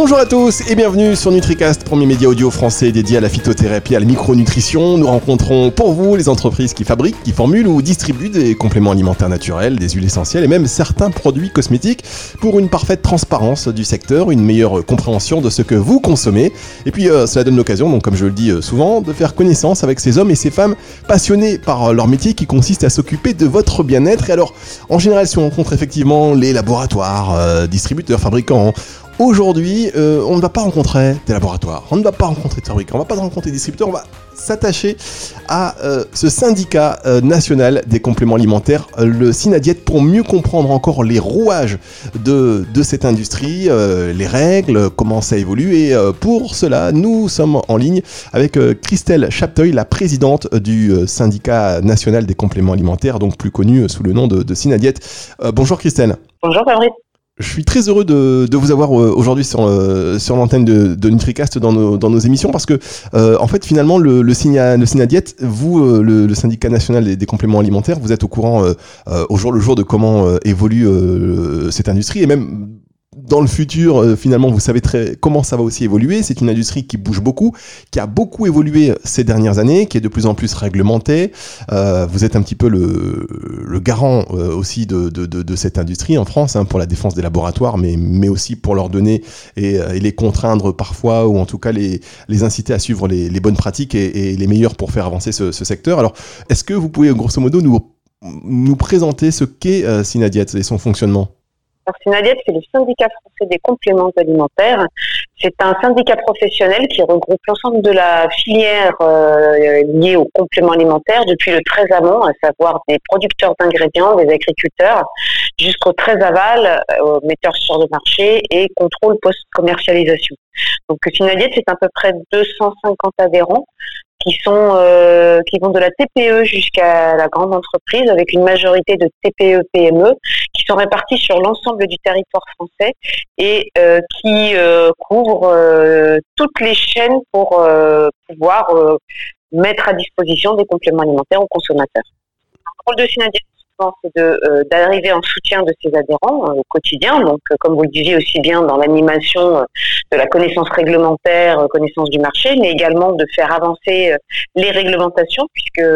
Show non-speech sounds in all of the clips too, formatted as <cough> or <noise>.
Bonjour à tous et bienvenue sur NutriCast, premier média audio français dédié à la phytothérapie et à la micronutrition. Nous rencontrons pour vous les entreprises qui fabriquent, qui formulent ou distribuent des compléments alimentaires naturels, des huiles essentielles et même certains produits cosmétiques pour une parfaite transparence du secteur, une meilleure compréhension de ce que vous consommez. Et puis euh, cela donne l'occasion, comme je le dis euh, souvent, de faire connaissance avec ces hommes et ces femmes passionnés par leur métier qui consiste à s'occuper de votre bien-être. Et alors, en général, si on rencontre effectivement les laboratoires, euh, distributeurs, fabricants, Aujourd'hui, euh, on ne va pas rencontrer des laboratoires, on ne va pas rencontrer de fabricants, on ne va pas rencontrer des distributeurs, on va s'attacher à euh, ce syndicat euh, national des compléments alimentaires, le Synadiet, pour mieux comprendre encore les rouages de, de cette industrie, les règles, comment ça évolue. Et pour cela, nous sommes en ligne avec Christelle Chapteuil, la présidente du syndicat national des compléments alimentaires, donc plus connu sous le nom de, de Synadiet. bonjour Christelle. Bonjour Fabrice. Je suis très heureux de, vous avoir euh, aujourd'hui sur, euh, sur l'antenne de, NutriCast dans nos, dans nos émissions parce que, euh, en fait, finalement, le, le, le Synadiet, vous, le, syndicat national des, compléments alimentaires, vous êtes au courant au jour le jour de comment évolue cette industrie et même dans le futur, euh, finalement, vous savez très comment ça va aussi évoluer. C'est une industrie qui bouge beaucoup, qui a beaucoup évolué ces dernières années, qui est de plus en plus réglementée. Euh, vous êtes un petit peu le, le garant euh, aussi de, de, de, cette industrie en France hein, pour la défense des laboratoires, mais, mais aussi pour leur donner et, et les contraindre parfois, ou en tout cas les, les inciter à suivre les, les bonnes pratiques et, et, les meilleures pour faire avancer ce, ce secteur. Alors, est-ce que vous pouvez grosso modo nous, nous présenter ce qu'est euh, Synadiat et son fonctionnement? Synadiet, c'est le syndicat français des compléments alimentaires. C'est un syndicat professionnel qui regroupe l'ensemble de la filière euh, liée aux compléments alimentaires depuis le très amont, à savoir des producteurs d'ingrédients, des agriculteurs, jusqu'au très aval, euh, metteurs sur le marché et contrôle post-commercialisation. Donc Synadiet, c'est à peu près 250 adhérents qui sont euh, qui vont de la TPE jusqu'à la grande entreprise avec une majorité de TPE PME qui sont répartis sur l'ensemble du territoire français et euh, qui euh, couvrent euh, toutes les chaînes pour euh, pouvoir mettre à disposition des compléments alimentaires aux consommateurs. C'est euh, d'arriver en soutien de ses adhérents euh, au quotidien. Donc, euh, comme vous le disiez aussi bien dans l'animation de la connaissance réglementaire, connaissance du marché, mais également de faire avancer les réglementations, puisque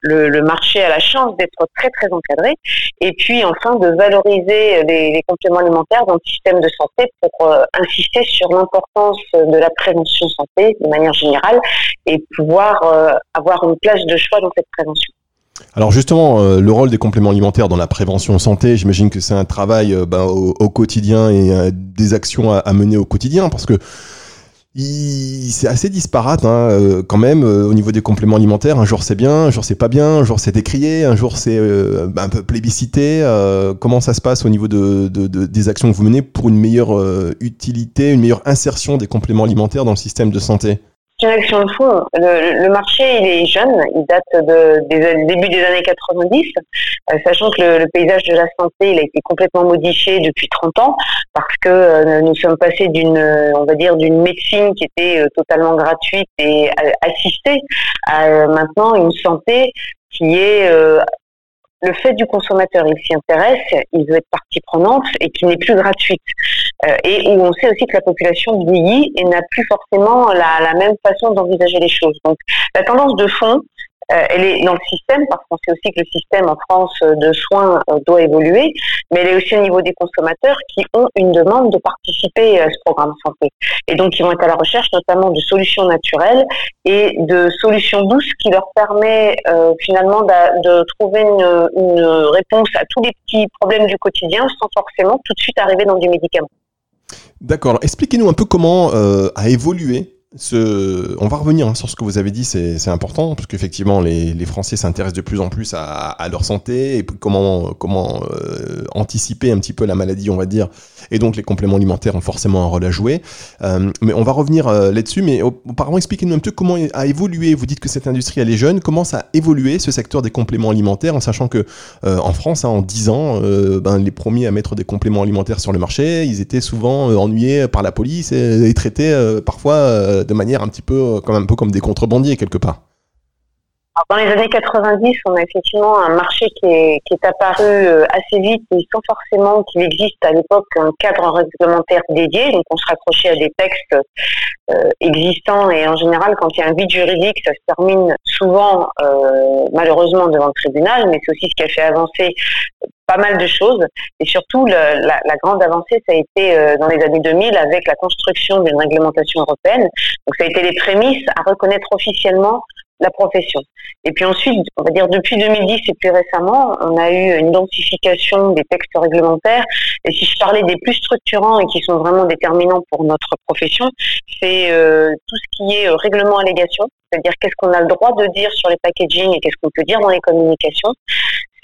le, le marché a la chance d'être très très encadré. Et puis, enfin, de valoriser les, les, compléments alimentaires dans le système de santé pour insister sur l'importance de la prévention santé de manière générale et pouvoir avoir une place de choix dans cette prévention. Alors justement, euh, le rôle des compléments alimentaires dans la prévention santé, j'imagine que c'est un travail euh, ben, au, quotidien et euh, des actions à, mener au quotidien parce que c'est assez disparate hein, quand même au niveau des compléments alimentaires. Un jour c'est bien, un jour c'est pas bien, un jour c'est décrié, un jour c'est ben, un peu plébiscité. comment ça se passe au niveau de, des actions que vous menez pour une meilleure utilité, une meilleure insertion des compléments alimentaires dans le système de santé? Une action de fond. Le, marché, il est jeune, il date de, des début des années 90, euh, sachant que le, paysage de la santé, il a été complètement modifié depuis 30 ans, parce que euh, nous sommes passés d'une, on va dire, d'une médecine qui était euh, totalement gratuite et assistée à maintenant une santé qui est le fait du consommateur, il s'y intéresse, il veut être partie prenante et qui n'est plus gratuite. Euh, et où on sait aussi que la population vieillit et n'a plus forcément la, la même façon d'envisager les choses. Donc la tendance de fond, euh, elle est dans le système, parce qu'on sait aussi que le système en France euh, de soins euh, doit évoluer, mais elle est aussi au niveau des consommateurs qui ont une demande de participer à ce programme santé. Et donc, ils vont être à la recherche notamment de solutions naturelles et de solutions douces qui leur permet finalement de, trouver une, une réponse à tous les petits problèmes du quotidien sans forcément tout de suite arriver dans du médicament. D'accord. Expliquez-nous un peu comment a évolué ce, on va revenir hein, sur ce que vous avez dit, c'est important, parce qu'effectivement, les, les, Français s'intéressent de plus en plus à, à, leur santé et comment, comment euh, anticiper un petit peu la maladie, on va dire. Et donc, les compléments alimentaires ont forcément un rôle à jouer. Euh, mais on va revenir euh, là-dessus. Mais auparavant, expliquez-nous un peu comment a évolué. Vous dites que cette industrie, elle est jeune. Comment ça a évolué, ce secteur des compléments alimentaires, en sachant que en France, hein, en 10 ans, ben, les premiers à mettre des compléments alimentaires sur le marché, ils étaient souvent ennuyés par la police et, et traités parfois de manière un petit peu, comme un peu comme des contrebandiers quelque part. dans les années 90, on a effectivement un marché qui est, apparu euh, assez vite et sans forcément qu'il existe à l'époque un cadre réglementaire dédié. Donc on se raccrochait à des textes euh, existants et en général, quand il y a un vide juridique, ça se termine souvent euh, malheureusement devant le tribunal, mais c'est aussi ce qui a fait avancer pas mal de choses. Et surtout, la, grande avancée, ça a été euh, dans les années 2000 avec la construction d'une réglementation européenne. Donc ça a été les prémices à reconnaître officiellement la profession. Et puis ensuite, on va dire depuis 2010 et plus récemment, on a eu une densification des textes réglementaires. Et si je parlais des plus structurants et qui sont vraiment déterminants pour notre profession, c'est euh, tout ce qui est euh, règlement allégation, c'est-à-dire qu'est-ce qu'on a le droit de dire sur les packaging et qu'est-ce qu'on peut dire dans les communications.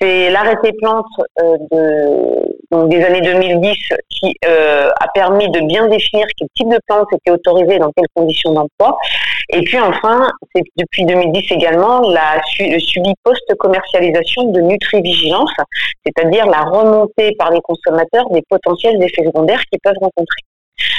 C'est l'arrêté plante euh, de, donc des années 2010 qui euh, a permis de bien définir quel type de plantes était autorisé dans quelles conditions d'emploi. Et puis enfin, c'est depuis 2010 également la, le suivi post-commercialisation de nutrivigilance, c'est-à-dire la remontée par les consommateurs des potentiels effets secondaires qu'ils peuvent rencontrer.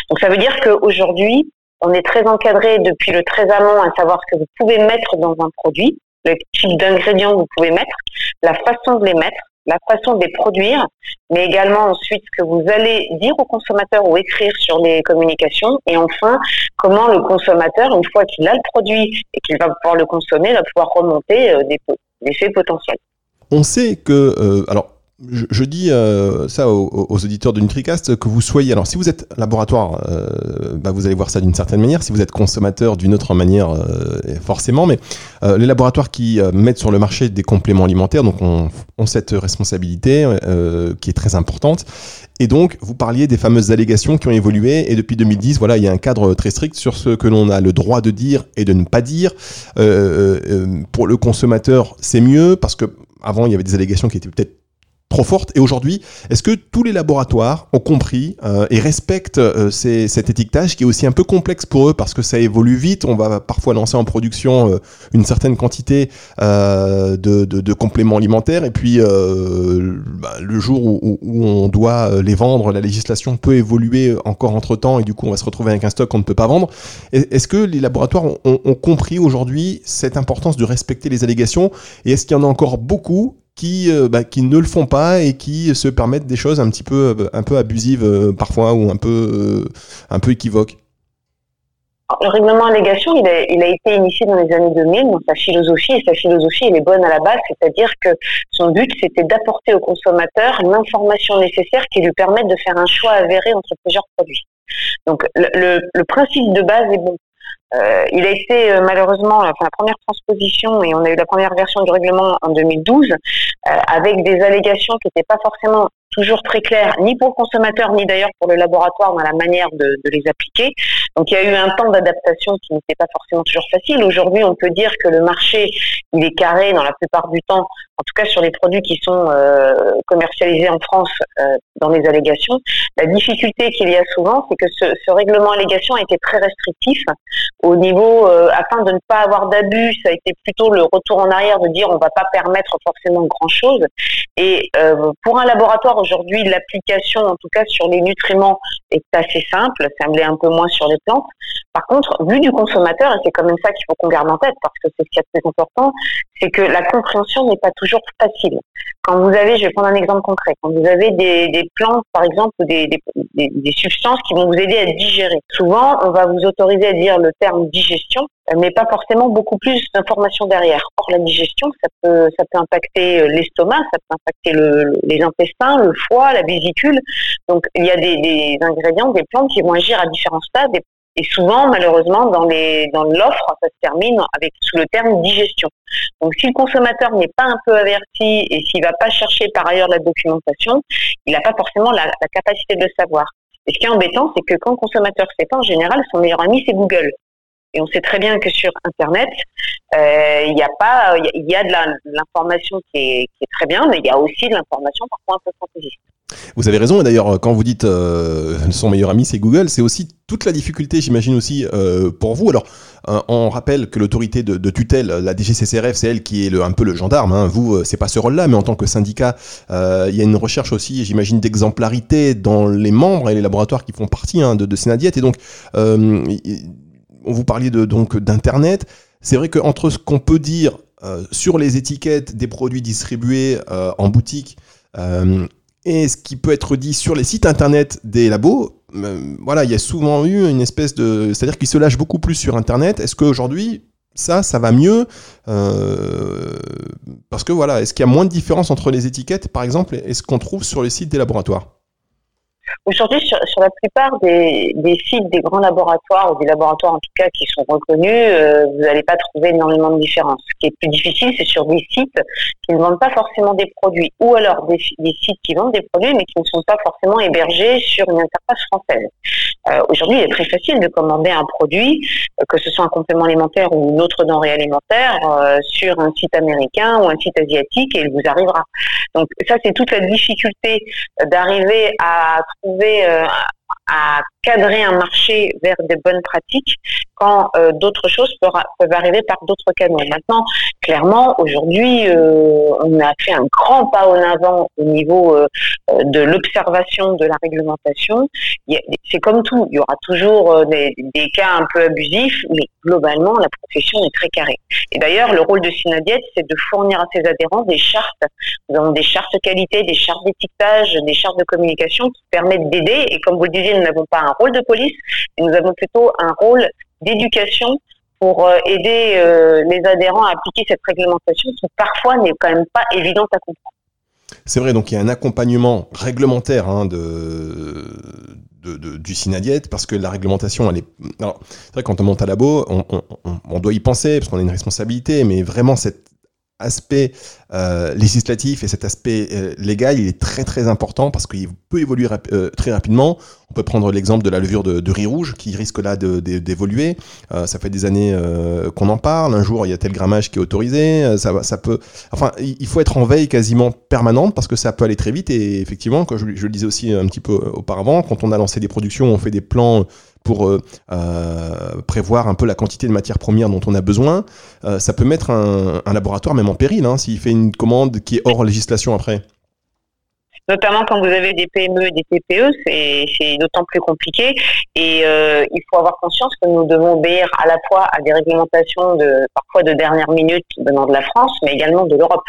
Donc ça veut dire qu'aujourd'hui, on est très encadré depuis le très amont à savoir ce que vous pouvez mettre dans un produit le type d'ingrédients que vous pouvez mettre, la façon de les mettre, la façon de les produire, mais également ensuite ce que vous allez dire au consommateur ou écrire sur les communications, et enfin comment le consommateur, une fois qu'il a le produit et qu'il va pouvoir le consommer, va pouvoir remonter euh, des, effets potentiels. On sait que, euh, alors je, dis euh, ça aux, auditeurs de NutriCast, que vous soyez. Alors, si vous êtes laboratoire, euh, bah, vous allez voir ça d'une certaine manière. Si vous êtes consommateur, d'une autre manière, euh, forcément. Mais les laboratoires qui mettent sur le marché des compléments alimentaires, donc, ont, ont cette responsabilité qui est très importante. Et donc, vous parliez des fameuses allégations qui ont évolué. Et depuis 2010, voilà, il y a un cadre très strict sur ce que l'on a le droit de dire et de ne pas dire. pour le consommateur, c'est mieux parce que avant, il y avait des allégations qui étaient peut-être trop forte. Et aujourd'hui, est-ce que tous les laboratoires ont compris euh, et respectent euh, cet étiquetage qui est aussi un peu complexe pour eux parce que ça évolue vite? On va parfois lancer en production euh, une certaine quantité de, de, compléments alimentaires et puis bah, le jour où, où, on doit les vendre, la législation peut évoluer encore entre temps et du coup on va se retrouver avec un stock qu'on ne peut pas vendre. Est-ce que les laboratoires ont, ont compris aujourd'hui cette importance de respecter les allégations? Et est-ce qu'il y en a encore beaucoup qui, euh, bah, qui ne le font pas et qui se permettent des choses un petit peu, euh, un peu abusives euh, parfois ou un peu, un peu équivoques. Le règlement allégation, il a, il a été initié dans les années 2000 dans sa philosophie, et sa philosophie, elle est bonne à la base, c'est-à-dire que son but, c'était d'apporter au consommateur l'information nécessaire qui lui permette de faire un choix avéré entre plusieurs produits. Donc, le, principe de base est bon. Euh, il a été euh, malheureusement, enfin, la première transposition, et on a eu la première version du règlement en 2012, euh, avec des allégations qui n'étaient pas forcément toujours très claires, ni pour le consommateur, ni d'ailleurs pour le laboratoire dans la manière de, les appliquer. Donc il y a eu un temps d'adaptation qui n'était pas forcément toujours facile. Aujourd'hui, on peut dire que le marché, il est carré dans la plupart du temps, en tout cas sur les produits qui sont euh, commercialisés en France euh, dans les allégations. La difficulté qu'il y a souvent, c'est que ce, règlement allégation a été très restrictif au niveau, euh, afin de ne pas avoir d'abus, ça a été plutôt le retour en arrière de dire on va pas permettre forcément grand-chose. Et pour un laboratoire aujourd'hui, l'application, en tout cas sur les nutriments, est assez simple, ça me l'est un peu moins sur les plantes. Par contre, vu du consommateur, et c'est quand même ça qu'il faut qu'on garde en tête, parce que c'est ce qui est très important, c'est que la compréhension n'est pas toujours facile. Quand vous avez, je vais prendre un exemple concret, quand vous avez des, des plantes, par exemple, ou des, des, des, substances qui vont vous aider à digérer, souvent, on va vous autoriser à dire le terme digestion, mais pas forcément beaucoup plus d'informations derrière. Or, la digestion, ça peut, ça peut impacter euh, l'estomac, ça peut impacter le, les intestins, le foie, la vésicule. Donc, il y a des, des ingrédients, des plantes qui vont agir à différents stades souvent, malheureusement, dans les dans l'offre, ça se termine avec sous le terme digestion. Donc, si le consommateur n'est pas un peu averti et s'il va pas chercher par ailleurs la documentation, il n'a pas forcément la, la, capacité de savoir. Et ce qui est embêtant, c'est que quand le consommateur sait pas, en général, son meilleur ami, c'est Google. Et on sait très bien que sur Internet, euh, il y a pas, il y a de l'information qui est, très bien, mais il y a aussi de l'information parfois un peu fantaisiste. Vous avez raison, et d'ailleurs, quand vous dites euh, son meilleur ami c'est Google, c'est aussi toute la difficulté, j'imagine aussi, euh, pour vous. Alors, euh, on rappelle que l'autorité de, tutelle, la DGCCRF, c'est elle qui est un peu le gendarme. Hein. Vous, euh, c'est pas ce rôle-là, mais en tant que syndicat, euh, il y a une recherche aussi, j'imagine, d'exemplarité dans les membres et les laboratoires qui font partie hein, de, de Sénadiette. Et donc, vous parliez donc d'internet. C'est vrai qu'entre ce qu'on peut dire sur les étiquettes des produits distribués en boutique et ce qui peut être dit sur les sites internet des labos, voilà, il y a souvent eu une espèce de. C'est-à-dire qu'ils se lâchent beaucoup plus sur internet. Est-ce qu'aujourd'hui, ça, ça va mieux Parce que voilà, est-ce qu'il y a moins de différence entre les étiquettes, par exemple, et ce qu'on trouve sur les sites des laboratoires? Aujourd'hui, sur, la plupart des, sites des grands laboratoires, ou des laboratoires en tout cas qui sont reconnus, euh, vous n'allez pas trouver énormément de différence. Ce qui est plus difficile, c'est sur des sites qui ne vendent pas forcément des produits, ou alors des, sites qui vendent des produits, mais qui ne sont pas forcément hébergés sur une interface française. Euh, aujourd'hui, il est très facile de commander un produit, euh, que ce soit un complément alimentaire ou une autre denrée alimentaire, sur un site américain ou un site asiatique, et il vous arrivera. Donc ça, c'est toute la difficulté d'arriver à trouver euh, à cadrer un marché vers de bonnes pratiques quand euh, d'autres choses peuvent, arriver par d'autres canaux. Maintenant, clairement, aujourd'hui, euh, on a fait un grand pas en avant au niveau euh, de l'observation de la réglementation. C'est comme tout, il y aura toujours des, des, cas un peu abusifs, mais globalement, la profession est très carrée. Et d'ailleurs, le rôle de Synadiet, c'est de fournir à ses adhérents des chartes. Nous avons des chartes qualité, des chartes d'étiquetage, des chartes de communication qui permettent d'aider. Et comme vous le disiez, nous n'avons pas un rôle de police, mais nous avons plutôt un rôle d'éducation pour euh, aider euh, les adhérents à appliquer cette réglementation qui parfois n'est quand même pas évidente à comprendre. C'est vrai, donc il y a un accompagnement réglementaire hein, de, du Synadiet parce que la réglementation, est. c'est vrai, quand on monte à labo, on, on doit y penser parce qu'on a une responsabilité, mais vraiment cette aspect euh, législatif et cet aspect euh, légal, il est très très important parce qu'il peut évoluer euh, très rapidement. On peut prendre l'exemple de la levure de, riz rouge qui risque là d'évoluer. ça fait des années qu'on en parle. Un jour, il y a tel grammage qui est autorisé. Ça, ça peut. Enfin, il faut être en veille quasiment permanente parce que ça peut aller très vite. Et effectivement, comme je, je le disais aussi un petit peu auparavant, quand on a lancé des productions, on fait des plans pour euh, euh, prévoir un peu la quantité de matières premières dont on a besoin, euh, ça peut mettre un, laboratoire même en péril hein, s'il fait une commande qui est hors législation après notamment quand vous avez des PME et des TPE, c'est d'autant plus compliqué. Et euh, il faut avoir conscience que nous devons obéir à la fois à des réglementations de parfois de dernière minute venant de la France, mais également de l'Europe.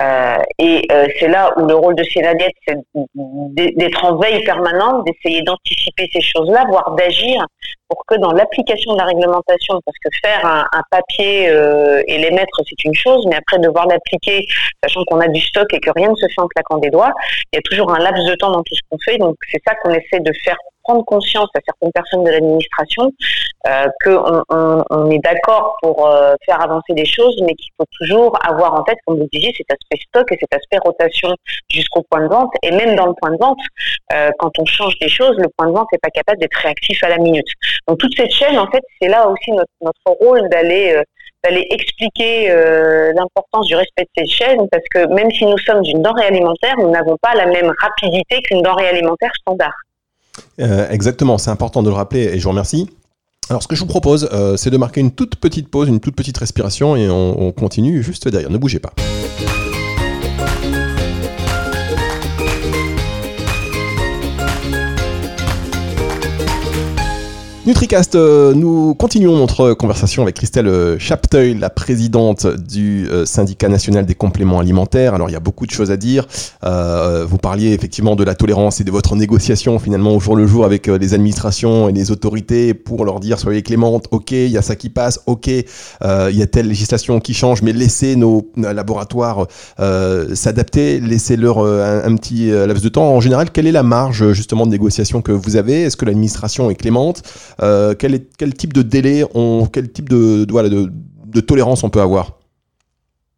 Euh, et euh, c'est là où le rôle de Cénadiette, c'est d'être en veille permanente, d'essayer d'anticiper ces choses-là, voire d'agir pour que dans l'application de la réglementation, parce que faire un, papier euh, et l'émettre, c'est une chose, mais après devoir l'appliquer, sachant qu'on a du stock et que rien ne se fait en claquant des doigts, il y a toujours un laps de temps dans tout ce qu'on fait. Donc c'est ça qu'on essaie de faire prendre conscience à certaines personnes de l'administration euh, qu'on on, est d'accord pour euh, faire avancer des choses, mais qu'il faut toujours avoir en tête, comme vous disiez, cet aspect stock et cet aspect rotation jusqu'au point de vente. Et même dans le point de vente, euh, quand on change des choses, le point de vente n'est pas capable d'être réactif à la minute. Donc toute cette chaîne, en fait, c'est là aussi notre, rôle d'aller euh, d'aller expliquer l'importance du respect de cette chaîne, parce que même si nous sommes une denrée alimentaire, nous n'avons pas la même rapidité qu'une denrée alimentaire standard. Euh, exactement, c'est important de le rappeler et je vous remercie. Alors ce que je vous propose, euh, c'est de marquer une toute petite pause, une toute petite respiration et on continue juste derrière. Ne bougez pas. Nutricast, euh, nous continuons notre conversation avec Christelle euh, Chapteuil, la présidente du euh, syndicat national des compléments alimentaires. Alors il y a beaucoup de choses à dire. vous parliez effectivement de la tolérance et de votre négociation finalement au jour le jour avec les administrations et les autorités pour leur dire soyez clémentes, ok, il y a ça qui passe, ok, il y a telle législation qui change, mais laissez nos, laboratoires s'adapter, laissez-leur un, petit laps de temps. En général, quelle est la marge justement de négociation que vous avez? Est-ce que l'administration est clémente? Euh, quel, quel, type de délai, on, quel type de, de, de, tolérance on peut avoir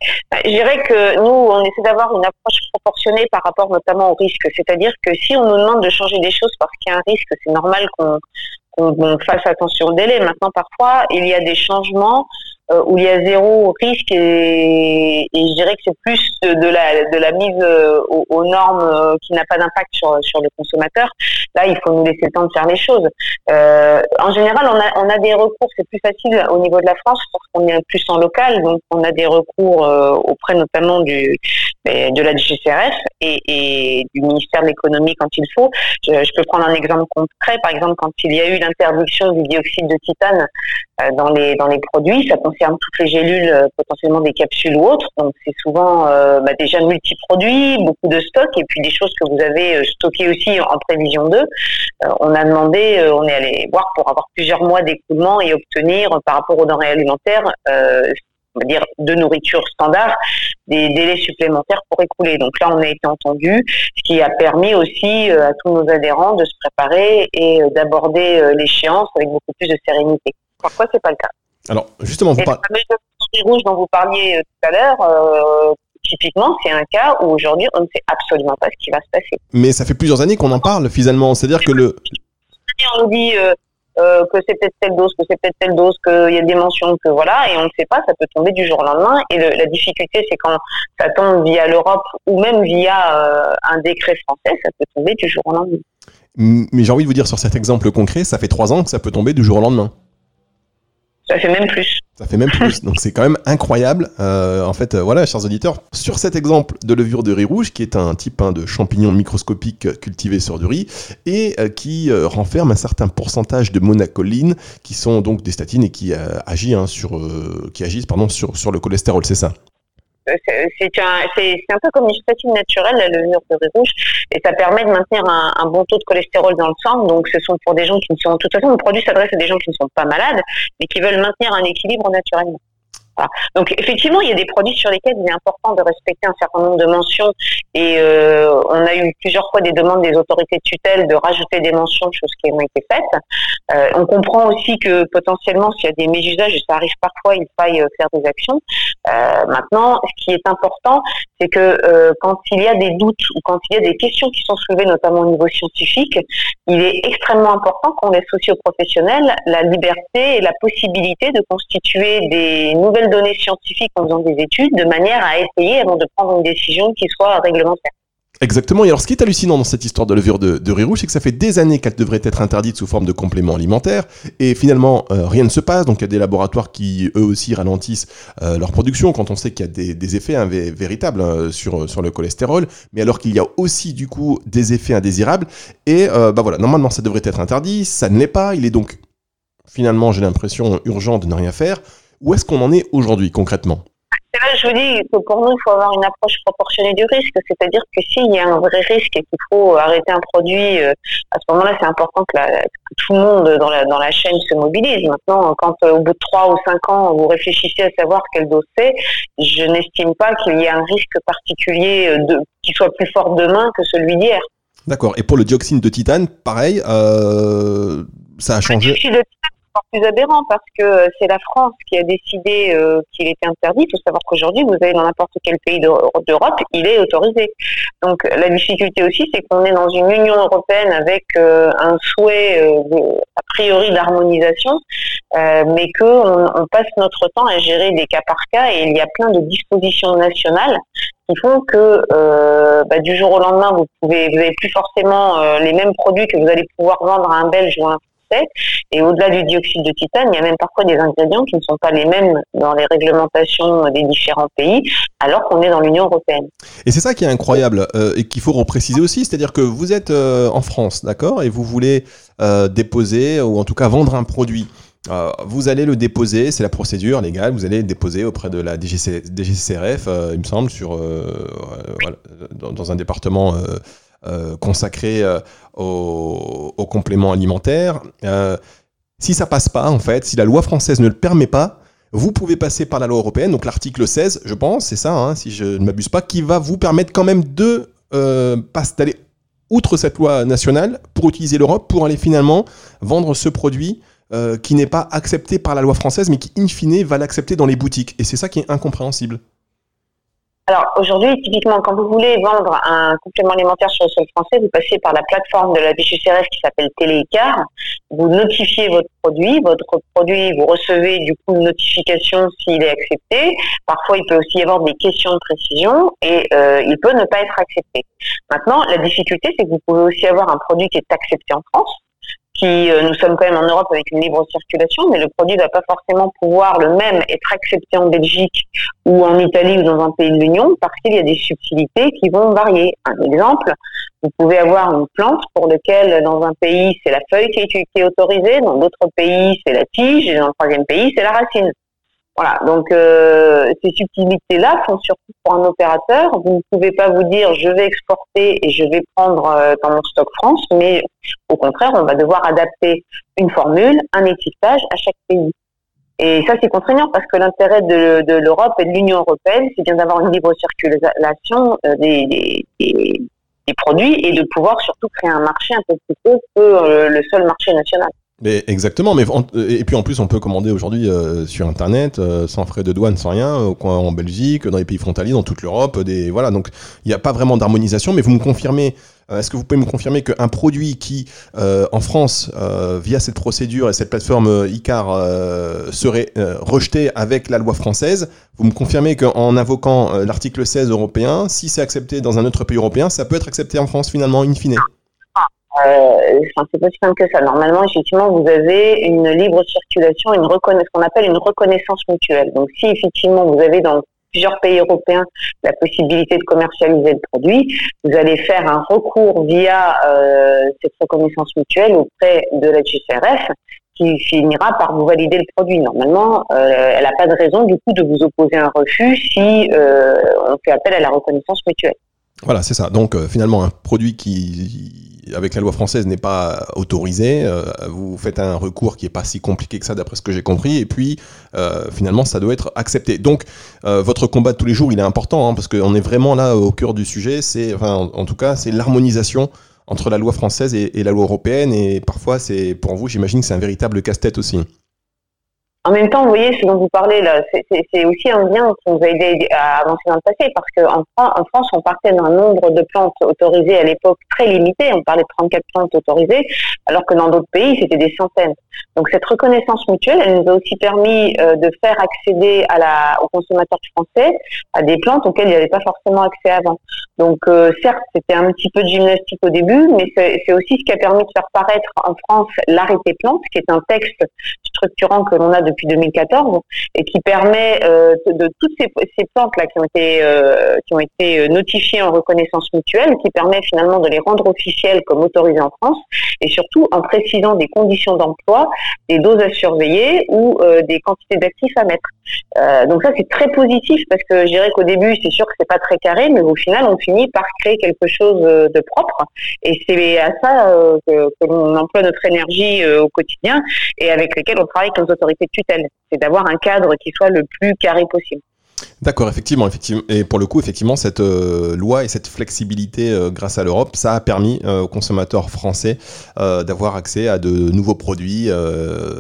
je dirais que nous, on essaie d'avoir une approche proportionnée par rapport notamment au risque. C'est-à-dire que si on nous demande de changer des choses parce qu'il y a un risque, c'est normal qu'on fasse attention au délai. Maintenant, parfois, il y a des changements euh, où il y a zéro risque et, je dirais que c'est plus de, la, de la mise aux, normes qui n'a pas d'impact sur, sur le consommateur, là, il faut nous laisser le temps de faire les choses. en général, on a, on a des recours, c'est plus facile au niveau de la France parce qu'on est plus en local, donc on a des recours auprès notamment du, de la DGCRF et, du ministère de l'économie quand il faut. Je, peux prendre un exemple concret, par exemple quand il y a eu l'interdiction du dioxyde de titane euh, dans les dans les produits, concerne toutes les gélules, euh, potentiellement des capsules ou autres. Donc c'est souvent euh, bah, déjà multi-produits, beaucoup de stocks et puis des choses que vous avez stockées aussi en prévision d'eux. on a demandé, on est allé voir pour avoir plusieurs mois d'écoulement et obtenir par rapport aux denrées alimentaires on va dire, de nourriture standard, des délais supplémentaires pour écouler. Donc là, on a été entendu, ce qui a permis aussi euh, à tous nos adhérents de se préparer et euh, d'aborder euh, l'échéance avec beaucoup plus de sérénité. Parfois, c'est pas le cas? Alors, justement, vous parlez. Le rouge dont vous parliez tout à l'heure, typiquement, c'est un cas où aujourd'hui, on ne sait absolument pas ce qui va se passer. Mais ça fait plusieurs années qu'on en parle, finalement. C'est-à-dire que le. On nous dit euh, que c'est peut-être telle dose, que c'est peut-être telle dose, qu'il y a des mentions, que voilà, et on ne sait pas, ça peut tomber du jour au lendemain. Et la difficulté, c'est quand ça tombe via l'Europe ou même via euh, un décret français, ça peut tomber du jour au lendemain. Mais j'ai envie de vous dire sur cet exemple concret, ça fait trois ans que ça peut tomber du jour au lendemain. Ça fait même plus. Ça fait même plus. Donc c'est quand même incroyable. Euh, en fait, euh, voilà, chers auditeurs, sur cet exemple de levure de riz rouge, qui est un type hein, de champignon microscopique cultivé sur du riz et euh, qui renferme un certain pourcentage de monacoline, qui sont donc des statines et qui agissent hein, sur, sur sur le cholestérol, c'est ça? C'est un, un, peu comme une statine naturelle, la levure de riz rouge, et ça permet de maintenir un, un, bon taux de cholestérol dans le sang. Donc, ce sont pour des gens qui ne sont, de toute façon, le produit s'adresse à des gens qui ne sont pas malades, mais qui veulent maintenir un équilibre naturellement. Donc effectivement, il y a des produits sur lesquels il est important de respecter un certain nombre de mentions et euh, on a eu plusieurs fois des demandes des autorités de tutelle de rajouter des mentions, chose qui ont été faites. Euh, on comprend aussi que potentiellement, s'il y a des mésusages, et ça arrive parfois, il faille euh, faire des actions. Maintenant, ce qui est important, c'est que quand il y a des doutes ou quand il y a des questions qui sont soulevées, notamment au niveau scientifique, il est extrêmement important qu'on laisse aussi aux professionnels la liberté et la possibilité de constituer des nouvelles données scientifiques en faisant des études de manière à essayer avant de prendre une décision qui soit réglementaire. Exactement. Et alors, ce qui est hallucinant dans cette histoire de levure de, riz rouge, c'est que ça fait des années qu'elle devrait être interdite sous forme de complément alimentaire. Et finalement, euh, rien ne se passe. Donc, il y a des laboratoires qui, eux aussi, ralentissent euh, leur production quand on sait qu'il y a des, effets véritables hein, sur, sur le cholestérol. Mais alors qu'il y a aussi, du coup, des effets indésirables. Et euh, bah voilà, normalement, ça devrait être interdit. Ça ne l'est pas. Il est donc, finalement, j'ai l'impression, urgent de ne rien faire. Où est-ce qu'on en est aujourd'hui concrètement? Là je vous dis que pour nous, il faut avoir une approche proportionnée du risque. C'est-à-dire que s'il y a un vrai risque et qu'il faut arrêter un produit, euh, à ce moment-là, c'est important que, tout le monde dans la, dans la chaîne se mobilise. Maintenant, quand euh, au bout de 3 ou 5 ans, vous réfléchissez à savoir quel dos c'est, je n'estime pas qu'il y ait un risque particulier euh, de, qui soit plus fort demain que celui d'hier. D'accord. Et pour le dioxyde de titane, pareil, ça a changé? Plus aberrant parce que euh, c'est la France qui a décidé euh, qu'il était interdit. Il faut savoir qu'aujourd'hui, vous allez dans n'importe quel pays d'Europe, il est autorisé. Donc la difficulté aussi, c'est qu'on est dans une Union européenne avec euh, un souhait a priori d'harmonisation, mais qu'on on passe notre temps à gérer des cas par cas et il y a plein de dispositions nationales qui font que bah, du jour au lendemain, vous n'avez plus forcément les mêmes produits que vous allez pouvoir vendre à un Belge ou à un et au-delà du dioxyde de titane, il y a même parfois des ingrédients qui ne sont pas les mêmes dans les réglementations des différents pays, alors qu'on est dans l'Union européenne. Et c'est ça qui est incroyable euh, et qu'il faut repréciser aussi, c'est-à-dire que vous êtes euh, en France, d'accord, et vous voulez euh, déposer ou en tout cas vendre un produit. vous allez le déposer, c'est la procédure légale, vous allez le déposer auprès de la DGCRF, il me semble, sur, dans, un département consacré euh, aux, compléments alimentaires. Euh, si ça passe pas, en fait, si la loi française ne le permet pas, vous pouvez passer par la loi européenne, donc l'article 16, je pense, c'est ça, hein, si je ne m'abuse pas, qui va vous permettre quand même de d'aller outre cette loi nationale pour utiliser l'Europe pour aller finalement vendre ce produit qui n'est pas accepté par la loi française, mais qui in fine va l'accepter dans les boutiques. Et c'est ça qui est incompréhensible. Alors aujourd'hui, typiquement, quand vous voulez vendre un complément alimentaire sur le sol français, vous passez par la plateforme de la DGCRF qui s'appelle Télécar. Vous notifiez votre produit, votre produit, vous recevez du coup une notification s'il est accepté. Parfois, il peut aussi y avoir des questions de précision et euh, il peut ne pas être accepté. Maintenant, la difficulté, c'est que vous pouvez aussi avoir un produit qui est accepté en France qui euh, nous sommes quand même en Europe avec une libre circulation, mais le produit ne va pas forcément pouvoir le même être accepté en Belgique ou en Italie ou dans un pays de l'Union parce qu'il y a des subtilités qui vont varier. Un exemple, vous pouvez avoir une plante pour laquelle dans un pays c'est la feuille qui est, qui est autorisée, dans d'autres pays c'est la tige et dans le troisième pays c'est la racine. Voilà, donc euh, ces subtilités-là font surtout pour un opérateur. Vous ne pouvez pas vous dire je vais exporter et je vais prendre euh, dans mon stock France, mais au contraire, on va devoir adapter une formule, un étiquetage à chaque pays. Et ça, c'est contraignant parce que l'intérêt de, l'Europe et de l'Union européenne, c'est bien d'avoir une libre circulation euh, des, produits et de pouvoir surtout créer un marché un peu plus haut que le seul marché national. Mais exactement, mais et puis en plus on peut commander aujourd'hui euh, sur internet euh, sans frais de douane, sans rien, au coin en Belgique, dans les pays frontaliers, dans toute l'Europe, des voilà donc il n'y a pas vraiment d'harmonisation. Mais vous me confirmez, euh, est-ce que vous pouvez me confirmer qu'un produit qui en France via cette procédure et cette plateforme ICAR serait rejeté avec la loi française, vous me confirmez qu'en invoquant l'article 16 européen, si c'est accepté dans un autre pays européen, ça peut être accepté en France finalement in fine? Euh, c'est pas si simple que ça. Normalement, effectivement, vous avez une libre circulation, une ce qu'on appelle une reconnaissance mutuelle. Donc, si effectivement vous avez dans plusieurs pays européens la possibilité de commercialiser le produit, vous allez faire un recours via euh, cette reconnaissance mutuelle auprès de la GCRF qui finira par vous valider le produit. Normalement, euh, elle n'a pas de raison du coup de vous opposer un refus si on fait appel à la reconnaissance mutuelle. Voilà, c'est ça. Donc finalement, un produit qui avec la loi française, n'est pas autorisé. Euh, vous faites un recours qui n'est pas si compliqué que ça, d'après ce que j'ai compris. Et puis, euh, finalement, ça doit être accepté. Donc, euh, votre combat de tous les jours, il est important, hein, parce qu'on est vraiment là au cœur du sujet. C'est, enfin, en, tout cas, c'est l'harmonisation entre la loi française et, et, la loi européenne. Et parfois, c'est pour vous, j'imagine que c'est un véritable casse-tête aussi. En même temps, vous voyez, ce dont vous parlez là, c'est aussi un bien qui nous a aidé à avancer dans le passé, parce qu'en en France, on partait d'un nombre de plantes autorisées à l'époque très limité, on parlait de 34 plantes autorisées, alors que dans d'autres pays, c'était des centaines. Donc cette reconnaissance mutuelle, elle nous a aussi permis euh, de faire accéder à la, aux consommateurs français à des plantes auxquelles il n'y avait pas forcément accès avant. Donc euh, certes, c'était un petit peu de gymnastique au début, mais c'est aussi ce qui a permis de faire paraître en France l'arrêté plante, qui est un texte structurant que l'on a depuis 2014 et qui permet euh, de toutes ces, plantes là qui ont été euh, qui ont été euh, notifiées en reconnaissance mutuelle, qui permet finalement de les rendre officielles comme autorisées en France et surtout en précisant des conditions d'emploi, des doses à surveiller ou des quantités d'actifs à mettre. donc ça c'est très positif parce que je dirais qu'au début c'est sûr que c'est pas très carré, mais au final on finit par créer quelque chose de propre et c'est à ça que, l'on emploie notre énergie au quotidien et avec lesquels on travaille avec nos autorités c'est d'avoir un cadre qui soit le plus carré possible. D'accord, effectivement, effectivement. Et pour le coup, effectivement, cette euh, loi et cette flexibilité euh, grâce à l'Europe, ça a permis euh, aux consommateurs français d'avoir accès à de nouveaux produits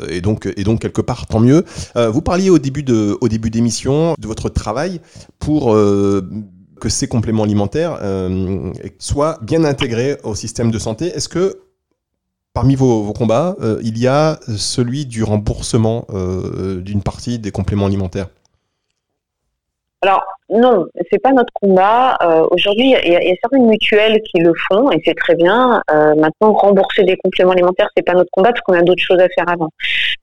et donc et donc quelque part tant mieux. vous parliez au début de au début d'émission de votre travail pour que ces compléments alimentaires soient bien intégrés au système de santé. Est-ce que Parmi vos, combats, euh, il y a celui du remboursement euh, d'une partie des compléments alimentaires. Non, c'est pas notre combat. Euh, aujourd'hui, il y, a certaines mutuelles qui le font et c'est très bien. maintenant, rembourser des compléments alimentaires, c'est pas notre combat parce qu'on a d'autres choses à faire avant.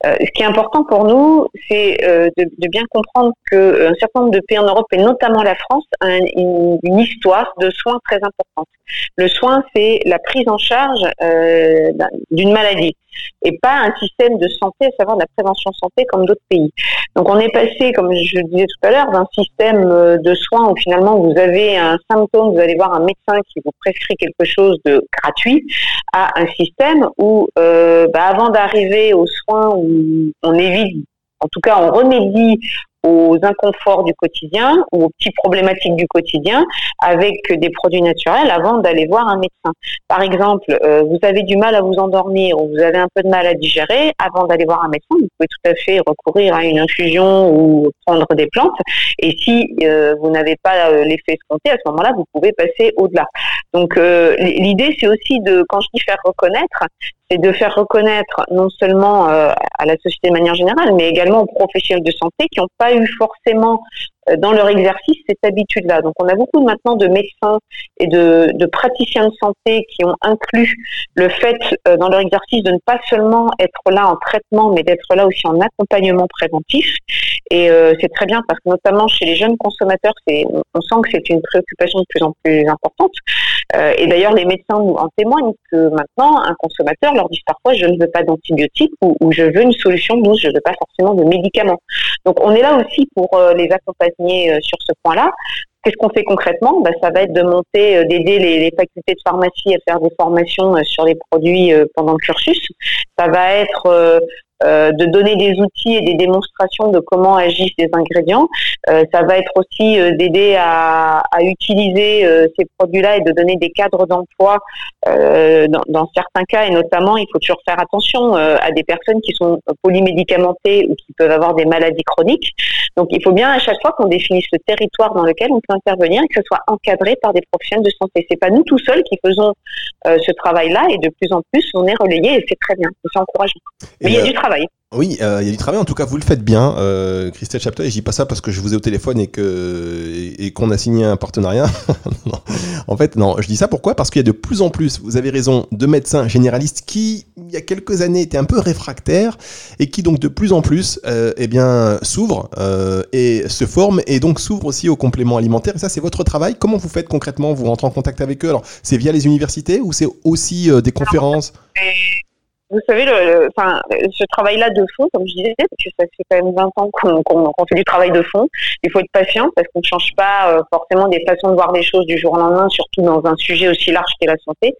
ce qui est important pour nous, c'est de, bien comprendre qu'un certain nombre de pays en Europe et notamment la France ont une, une histoire de soins très importante. Le soin, c'est la prise en charge euh, d'une maladie et pas un système de santé, à savoir de la prévention santé comme d'autres pays. Donc on est passé, comme je le disais tout à l'heure, d'un système de soins où finalement vous avez un symptôme, vous allez voir un médecin qui vous prescrit quelque chose de gratuit, à un système où euh, bah, avant d'arriver aux soins où on évite, en tout cas on remédie aux inconforts du quotidien ou aux petites problématiques du quotidien avec des produits naturels avant d'aller voir un médecin. Par exemple, euh, vous avez du mal à vous endormir ou vous avez un peu de mal à digérer, avant d'aller voir un médecin, vous pouvez tout à fait recourir à une infusion ou prendre des plantes. Et si euh, vous n'avez pas euh, l'effet escompté, à ce moment-là, vous pouvez passer au-delà. Donc l'idée, c'est aussi de, quand je dis faire reconnaître, c'est de faire reconnaître non seulement à la société de manière générale, mais également aux professionnels de santé qui n'ont pas eu forcément euh, dans leur exercice cette habitude-là. Donc on a beaucoup maintenant de médecins et de, de, praticiens de santé qui ont inclus le fait euh, dans leur exercice de ne pas seulement être là en traitement, mais d'être là aussi en accompagnement préventif. Et euh, c'est très bien parce que notamment chez les jeunes consommateurs, c'est, on sent que c'est une préoccupation de plus en plus importante. et d'ailleurs, les médecins nous en témoignent que maintenant, un consommateur leur dit parfois je ne veux pas d'antibiotiques ou, ou, je veux une solution douce, je ne veux pas forcément de médicaments. Donc on est là aussi pour les accompagner euh, sur ce point-là. Qu'est-ce qu'on fait concrètement ben, Ça va être de monter, euh, d'aider les, facultés de pharmacie à faire des formations euh, sur les produits pendant le cursus. Ça va être euh, de donner des outils et des démonstrations de comment agissent les ingrédients. Euh, ça va être aussi euh, d'aider à, à, utiliser ces produits-là et de donner des cadres d'emploi dans, dans, certains cas. Et notamment, il faut toujours faire attention à des personnes qui sont polymédicamentées ou qui peuvent avoir des maladies chroniques. Donc, il faut bien à chaque fois qu'on définisse le territoire dans lequel on peut intervenir et que ce soit encadré par des professionnels de santé. C'est pas nous tout seuls qui faisons ce travail-là et de plus en plus, on est relayé et c'est très bien, c'est encourageant. Mais il y a du travail. Oui, euh, il y a du travail. En tout cas, vous le faites bien, euh, Christelle Chapter. Et je dis pas ça parce que je vous ai au téléphone et que et, qu'on a signé un partenariat. <laughs> en fait, non. Je dis ça pourquoi? Parce qu'il y a de plus en plus, vous avez raison, de médecins généralistes qui, il y a quelques années, étaient un peu réfractaires et qui donc de plus en plus, euh, eh bien, s'ouvrent euh, et se forment et donc s'ouvrent aussi aux compléments alimentaires. Et ça, c'est votre travail. Comment vous faites concrètement? Vous rentrez en contact avec eux? Alors, c'est via les universités ou c'est aussi des conférences? Vous savez, le, enfin, ce travail-là de fond, comme je disais, parce que ça fait quand même 20 ans qu'on fait du travail de fond, il faut être patient parce qu'on ne change pas euh, forcément des façons de voir les choses du jour au lendemain, surtout dans un sujet aussi large qu'est la santé.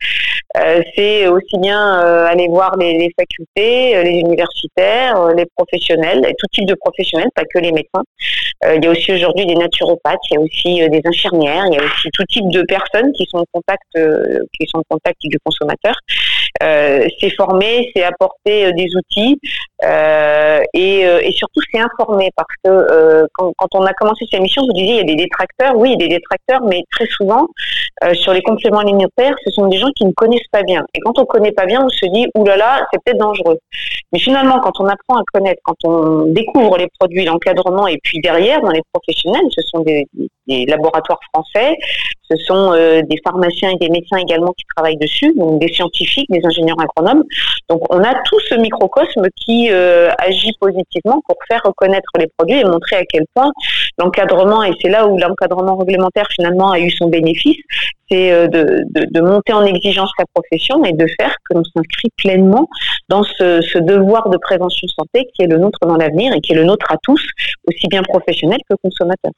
Euh, c'est aussi bien euh, aller voir les, les facultés, les universitaires, les professionnels, tout type de professionnels, pas que les médecins. il y a aussi aujourd'hui des naturopathes, il y a aussi des infirmières, il y a aussi tout type de personnes qui sont en contact, qui sont en contact du consommateur. C'est formé c'est apporter euh, des outils euh, et, euh, et, surtout c'est informer parce que quand, quand, on a commencé cette émission, vous disiez il y a des détracteurs, oui, il y a des détracteurs, mais très souvent sur les compléments alimentaires, ce sont des gens qui ne connaissent pas bien. Et quand on connaît pas bien, on se dit oulala, là là, c'est peut-être dangereux. Mais finalement, quand on apprend à connaître, quand on découvre les produits, l'encadrement, et puis derrière, dans les professionnels, ce sont des, des laboratoires français, ce sont des pharmaciens et des médecins également qui travaillent dessus, donc des scientifiques, des ingénieurs agronomes. Donc on a tout ce microcosme qui euh, agit positivement pour faire reconnaître les produits et montrer à quel point l'encadrement, et c'est là où l'encadrement réglementaire finalement a eu son bénéfice, c'est euh, de, monter en exigence la profession et de faire que l'on s'inscrit pleinement dans ce, ce, devoir de prévention santé qui est le nôtre dans l'avenir et qui est le nôtre à tous, aussi bien professionnels que consommateurs.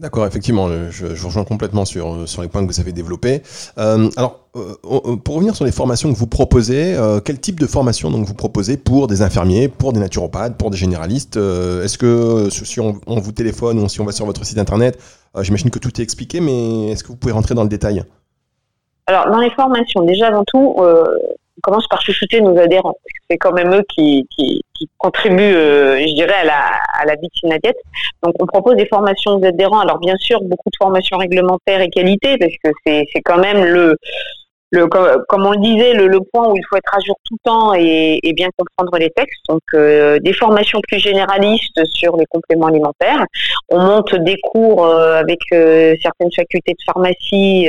D'accord, effectivement, je, vous rejoins complètement sur, sur les points que vous avez développés. Euh, alors, euh, pour revenir sur les formations que vous proposez, euh, quel type de formation donc vous proposez pour des infirmiers, pour des naturopathes, pour des généralistes Est-ce que si on, vous téléphone ou si on va sur votre site internet, j'imagine que tout est expliqué, mais est-ce que vous pouvez rentrer dans le détail? Alors, dans les formations, déjà avant tout, on commence par chouchouter nos adhérents. C'est quand même eux qui, qui contribuent, euh, je dirais, à la, à la vie de Donc, on propose des formations aux adhérents. Alors, bien sûr, beaucoup de formations réglementaires et qualité, parce que c'est quand même le, comme on le disait, le, point où il faut être à jour tout le temps et, bien comprendre les textes. Donc, euh, des formations plus généralistes sur les compléments alimentaires. On monte des cours euh, avec euh, certaines facultés de pharmacie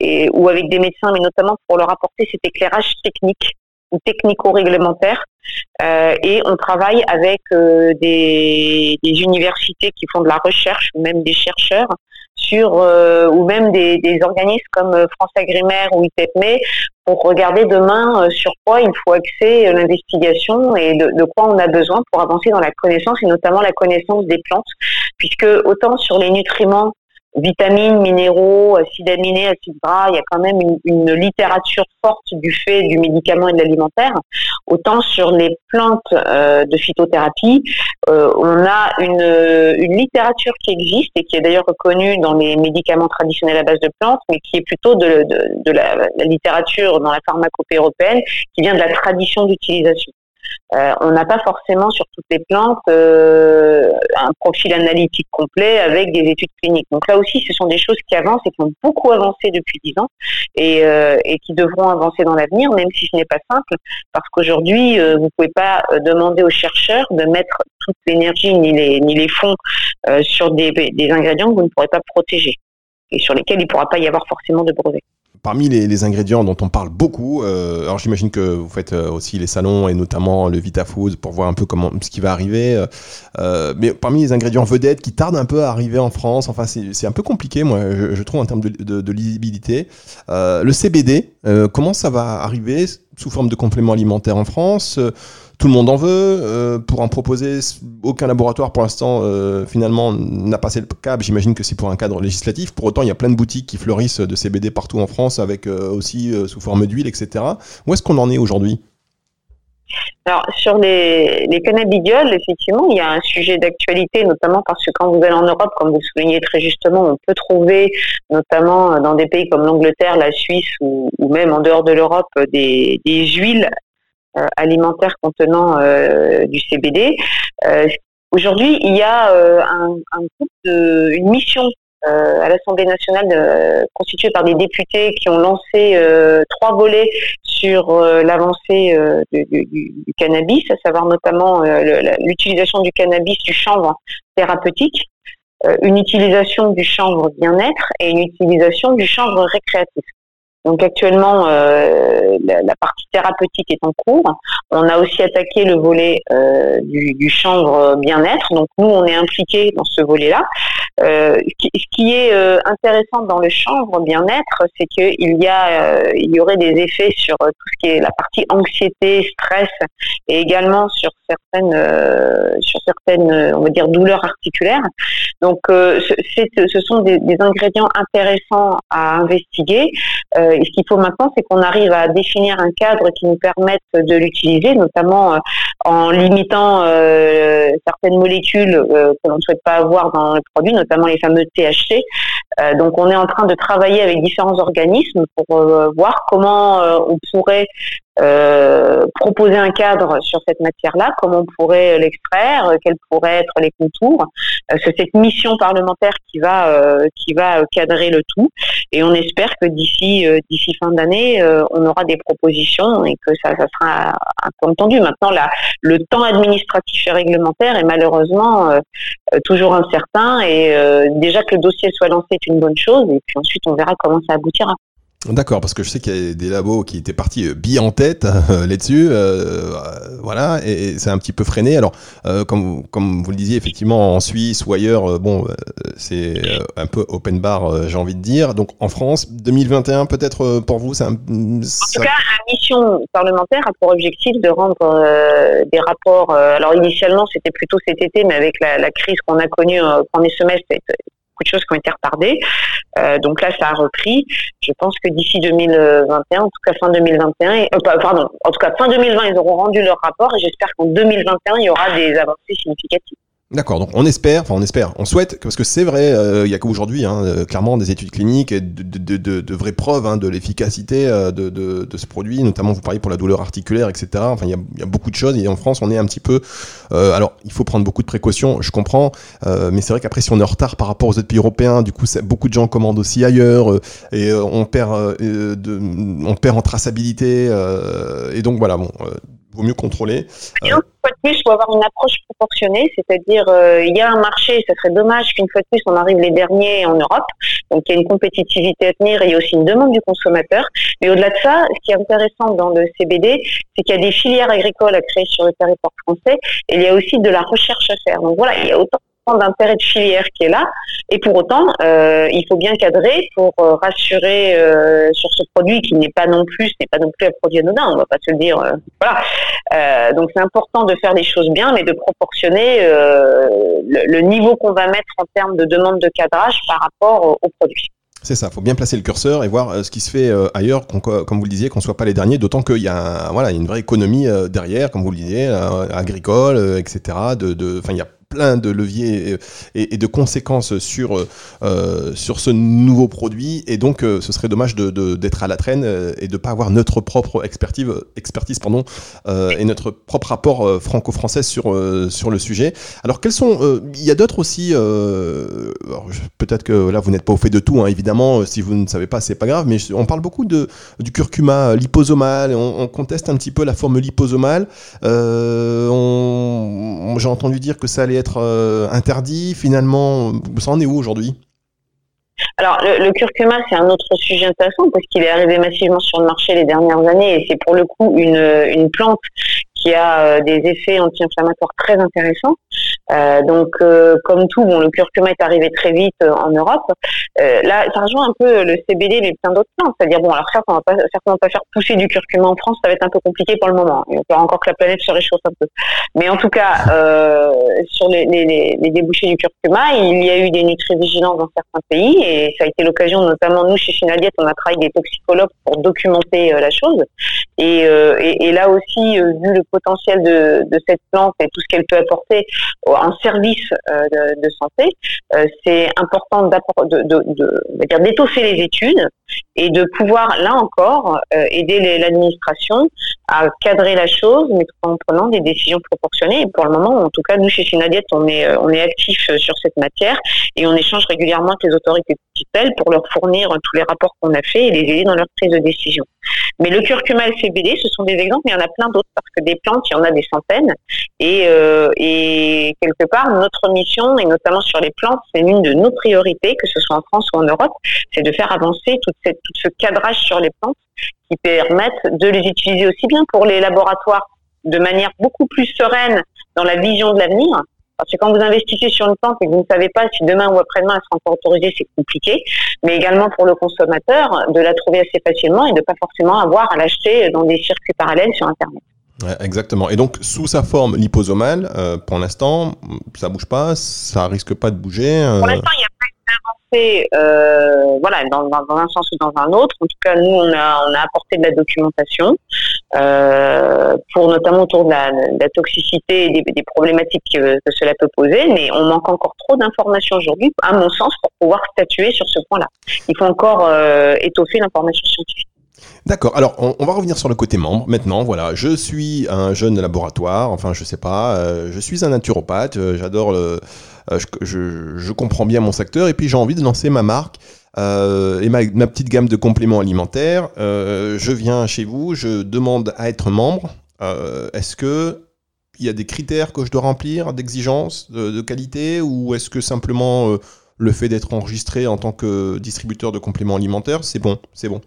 et, ou avec des médecins, mais notamment pour leur apporter cet éclairage technique ou technico-réglementaire. Et on travaille avec des, des, universités qui font de la recherche même des chercheurs euh, ou même des, organismes comme euh, France Agrimaire ou ITEPME pour regarder demain euh, sur quoi il faut axer l'investigation et de, quoi on a besoin pour avancer dans la connaissance et notamment la connaissance des plantes, puisque autant sur les nutriments vitamines, minéraux, acides aminés, acides gras, il y a quand même une, littérature forte du fait du médicament et de l'alimentaire. Autant sur les plantes euh, de phytothérapie, euh, on a une, une, littérature qui existe et qui est d'ailleurs reconnue dans les médicaments traditionnels à base de plantes, mais qui est plutôt de, de, de la, la, littérature dans la pharmacopée européenne, qui vient de la tradition d'utilisation. Euh, on n'a pas forcément sur toutes les plantes euh, un profil analytique complet avec des études cliniques. Donc là aussi, ce sont des choses qui avancent et qui ont beaucoup avancé depuis dix ans et, euh, qui devront avancer dans l'avenir, même si ce n'est pas simple, parce qu'aujourd'hui, vous ne pouvez pas demander aux chercheurs de mettre toute l'énergie ni les, fonds sur des, des ingrédients que vous ne pourrez pas protéger et sur lesquels il ne pourra pas y avoir forcément de brevets parmi les, ingrédients dont on parle beaucoup, euh, alors j'imagine que vous faites euh, aussi les salons et notamment le VitaFood pour voir un peu comment ce qui va arriver. Euh, mais parmi les ingrédients vedettes qui tardent un peu à arriver en France, enfin c'est un peu compliqué, moi je, trouve en termes de, lisibilité. le CBD, comment ça va arriver sous forme de complément alimentaire en France tout le monde en veut. Euh, pour en proposer, aucun laboratoire pour l'instant euh, finalement n'a passé le cap. J'imagine que c'est pour un cadre législatif. Pour autant, il y a plein de boutiques qui fleurissent de CBD partout en France, avec euh, aussi sous forme d'huile, etc. Où est-ce qu'on en est aujourd'hui? Alors sur les, les cannabidioles, effectivement, il y a un sujet d'actualité, notamment parce que quand vous allez en Europe, comme vous soulignez très justement, on peut trouver, notamment dans des pays comme l'Angleterre, la Suisse ou, même en dehors de l'Europe, des, des huiles euh, alimentaire contenant euh, du CBD. Euh, aujourd'hui, il y a un, groupe de, une mission à l'Assemblée nationale constituée par des députés qui ont lancé trois volets sur l'avancée du, cannabis, à savoir notamment l'utilisation du cannabis, du chanvre thérapeutique, une utilisation du chanvre bien-être et une utilisation du chanvre récréatif. Donc actuellement, euh, la, partie thérapeutique est en cours. On a aussi attaqué le volet euh, du, du, chanvre bien-être. Donc nous, on est impliqués dans ce volet-là. Euh, ce qui est euh, intéressant dans le chanvre bien-être, c'est qu'il y a, euh, il y aurait des effets sur tout ce qui est la partie anxiété, stress, et également sur certaines, sur certaines, on va dire, douleurs articulaires. Donc, ce sont des, des, ingrédients intéressants à investiguer. Ce qu'il faut maintenant, c'est qu'on arrive à définir un cadre qui nous permette de l'utiliser, notamment en limitant certaines molécules que l'on ne souhaite pas avoir dans le produit, notamment les fameux THC. Euh, donc on est en train de travailler avec différents organismes pour euh, voir comment euh, on pourrait euh, proposer un cadre sur cette matière-là, comment on pourrait l'extraire, euh, quels pourraient être les contours. Euh, c'est cette mission parlementaire qui va euh, qui va cadrer le tout, et on espère que d'ici d'ici fin d'année, on aura des propositions et que ça, ça sera entendu. Maintenant, là, le temps administratif et réglementaire est malheureusement toujours incertain, et déjà que le dossier soit lancé est une bonne chose, et puis ensuite on verra comment ça aboutira. D'accord, parce que je sais qu'il y a des labos qui étaient partis euh, billes en tête <laughs> euh, là-dessus, euh, voilà, et, c'est un petit peu freiné. Alors, comme, comme vous le disiez, effectivement, en Suisse ou ailleurs, bon, c'est un peu open bar, j'ai envie de dire. Donc, en France, 2021, peut-être pour vous, c'est un. En tout cas, la mission parlementaire a pour objectif de rendre des rapports. alors, initialement, c'était plutôt cet été, mais avec la, la crise qu'on a connue au premier semestre, beaucoup de choses qui ont été retardées. Euh, donc là, ça a repris. Je pense que d'ici 2021, en tout cas fin 2021, et, euh, pardon, en tout cas fin 2020, ils auront rendu leur rapport et j'espère qu'en 2021, il y aura des avancées significatives. D'accord, donc on espère, enfin on espère, on souhaite, parce que c'est vrai, euh, il n'y a qu'aujourd'hui, hein, euh, clairement, des études cliniques, de, de, de, de vraies preuves hein, de l'efficacité euh, de, ce produit, notamment vous parlez pour la douleur articulaire, etc. Enfin, il y a, beaucoup de choses, et en France, on est un petit peu... alors, il faut prendre beaucoup de précautions, je comprends, mais c'est vrai qu'après, si on est en retard par rapport aux autres pays européens, du coup, beaucoup de gens commandent aussi ailleurs, et on, perd, on perd en traçabilité, et donc voilà, bon vaut mieux contrôler. Euh... Une fois de plus, il faut avoir une approche proportionnée, c'est-à-dire euh, il y a un marché, ça serait dommage qu'une fois de plus on arrive les derniers en Europe, donc il y a une compétitivité à tenir et il y a aussi une demande du consommateur. Mais au-delà de ça, ce qui est intéressant dans le CBD, c'est qu'il y a des filières agricoles à créer sur le territoire français et il y a aussi de la recherche à faire. Donc voilà, il y a autant d'intérêt de filière qui est là. Et pour autant, euh, il faut bien cadrer pour euh, rassurer euh, sur ce produit qui n'est pas non plus, n'est pas non plus un produit anodin. On va pas se le dire. voilà. donc c'est important de faire les choses bien, mais de proportionner le, niveau qu'on va mettre en termes de demande de cadrage par rapport au, produit. C'est ça, il faut bien placer le curseur et voir ce qui se fait ailleurs, comme vous le disiez, qu'on ne soit pas les derniers, d'autant qu'il y a voilà, une vraie économie derrière, comme vous le disiez, agricole, etc. De, de, il y a plein de leviers et, de conséquences sur, euh, sur ce nouveau produit. Et donc, euh, ce serait dommage d'être de, à la traîne euh, et de ne pas avoir notre propre expertise, expertise pardon, et notre propre rapport franco-français sur, sur le sujet. Alors, quels sont. Il y a d'autres aussi. Peut-être que là, vous n'êtes pas au fait de tout, hein, évidemment. Si vous ne savez pas, c'est pas grave. Mais on parle beaucoup de, du curcuma liposomal. On, on conteste un petit peu la forme liposomale. J'ai entendu dire que ça allait être euh, interdit Finalement, ça en est où aujourd'hui? Alors, le, curcuma, c'est un autre sujet intéressant parce qu'il est arrivé massivement sur le marché les dernières années et c'est pour le coup une, une plante qui a euh, des effets anti-inflammatoires très intéressants. Euh, donc, euh, comme tout, bon, le curcuma est arrivé très vite en Europe. là, ça rejoint un peu le CBD, mais plein d'autres plantes. C'est-à-dire, bon, alors ça, on va pas, certainement pas faire pousser du curcuma en France, ça va être un peu compliqué pour le moment. Il va encore que la planète se réchauffe un peu. Mais en tout cas, sur les, les, les, débouchés du curcuma, il y a eu des nutrivigilances dans certains pays et ça a été l'occasion, notamment nous chez Finadiette, on a travaillé des toxicologues pour documenter la chose. Et, et, et, là aussi, vu le potentiel de, de, cette plante et tout ce qu'elle peut apporter en service euh, de, de, santé, euh, c'est important d'étoffer les études et de pouvoir, là encore, euh, aider l'administration à cadrer la chose, mais en prenant des décisions proportionnées. Pour le moment, en tout cas, nous, chez Finadiette, on est, on est actif sur cette matière et on échange régulièrement avec les autorités de pour leur fournir tous les rapports qu'on a faits et les aider dans leur prise de décision. Mais le curcuma et le CBD, ce sont des exemples, mais il y en a plein d'autres parce que des plantes, il y en a des centaines. Et, euh, quelque part, notre mission, et notamment sur les plantes, c'est une de nos priorités, que ce soit en France ou en Europe, c'est de faire avancer cette, tout ce cadrage sur les plantes qui permettent de les utiliser aussi bien pour les laboratoires de manière beaucoup plus sereine dans la vision de l'avenir, parce que quand vous investissez sur une plante et que vous ne savez pas si demain ou après-demain elle sera encore autorisée, c'est compliqué. Mais également pour le consommateur, de la trouver assez facilement et de pas forcément avoir à l'acheter dans des circuits parallèles sur Internet. exactement. Et donc, sous sa forme liposomale, euh, pour l'instant, ça bouge pas, ça risque pas de bouger. Euh. Pour l'instant, il n'y a pas euh, voilà, dans, un sens ou dans un autre. En tout cas, nous, on a, apporté de la documentation euh, pour notamment autour de la, toxicité et des, problématiques que, cela peut poser, mais on manque encore trop d'informations aujourd'hui, à mon sens, pour pouvoir statuer sur ce point-là. Il faut encore euh, étoffer l'information scientifique. D'accord. Alors, on, va revenir sur le côté membre. Maintenant, voilà, je suis un jeune laboratoire. Enfin, je sais pas. Je suis un naturopathe. J'adore le euh, je, comprends bien mon secteur et puis j'ai envie de lancer ma marque. Euh, et ma, petite gamme de compléments alimentaires. Euh, je viens chez vous, je demande à être membre. est-ce que il y a des critères que je dois remplir, d'exigence, de, qualité, ou est-ce que simplement le fait d'être enregistré en tant que distributeur de compléments alimentaires, c'est bon, c'est bon?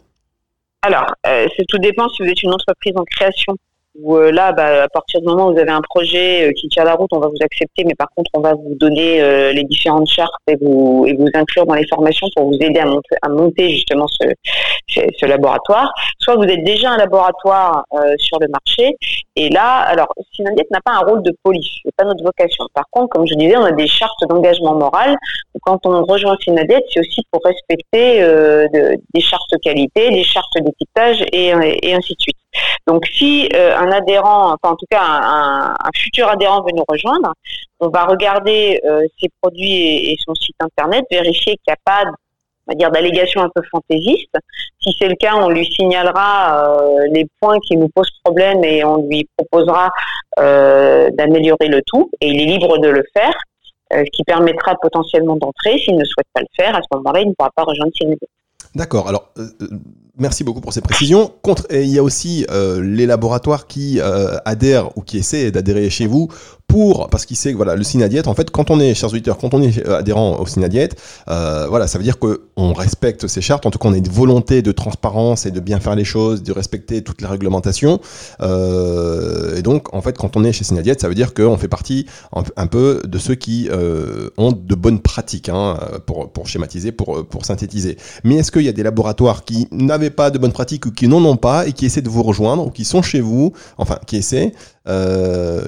Alors, c'est tout dépend si vous êtes une entreprise en création où euh, là, bah, à partir du moment où vous avez un projet euh, qui tient la route, on va vous accepter, mais par contre, on va vous donner euh, les différentes chartes et vous, inclure dans les formations pour vous aider à monter, justement ce, laboratoire. Soit vous êtes déjà un laboratoire sur le marché, et là, alors, Synadiet n'a pas un rôle de police, c'est pas notre vocation. Par contre, comme je disais, on a des chartes d'engagement moral. Quand on rejoint Synadiet, c'est aussi pour respecter de, des chartes qualité, des chartes d'étiquetage et, et ainsi de suite. Donc, si euh, un adhérent, enfin en tout cas un, futur adhérent veut nous rejoindre, on va regarder euh, ses produits et, son site internet, vérifier qu'il n'y a pas on dire d'allégations un peu fantaisistes. Si c'est le cas, on lui signalera euh, les points qui nous posent problème et on lui proposera d'améliorer le tout. Et il est libre de le faire, ce qui permettra potentiellement d'entrer. S'il ne souhaite pas le faire, à ce moment-là, il ne pourra pas rejoindre Synédé. D'accord. Alors, Merci beaucoup pour ces précisions. Contre, il y a aussi les laboratoires qui adhèrent ou qui essaient d'adhérer chez vous pour, parce qu'il sait que voilà, le Synadiet, en fait, quand on est, chers auditeurs, quand on est adhérent au Synadiet, euh, voilà, ça veut dire qu'on respecte ces chartes, en tout cas, on a une volonté de transparence et de bien faire les choses, de respecter toutes les réglementations. Euh, et donc, en fait, quand on est chez Synadiet, ça veut dire qu'on fait partie un, peu de ceux qui euh, ont de bonnes pratiques, hein, pour, pour schématiser, pour, pour synthétiser. Mais est-ce qu'il y a des laboratoires qui n'avaient pas de bonnes pratiques ou qui n'en ont pas et qui essaient de vous rejoindre ou qui sont chez vous, enfin, qui essaient,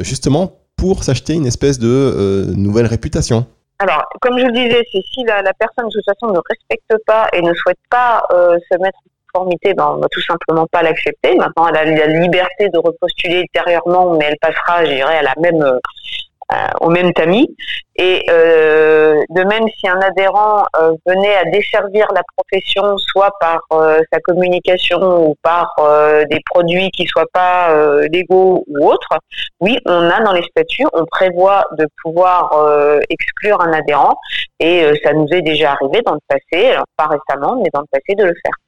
justement, pour s'acheter une espèce de euh, nouvelle réputation alors, comme je le disais, c'est si la, personne de toute façon ne respecte pas et ne souhaite pas euh, se mettre en conformité, ben, on va tout simplement pas l'accepter. Maintenant, elle a la liberté de repostuler ultérieurement, mais elle passera, je dirais, à la même euh, au même tamis. Et euh, de même, si un adhérent euh, venait à desservir la profession, soit par sa communication ou par des produits qui soient pas légaux ou autres, oui, on a dans les statuts, on prévoit de pouvoir exclure un adhérent. Et ça nous est déjà arrivé dans le passé, alors pas récemment, mais dans le passé de le faire.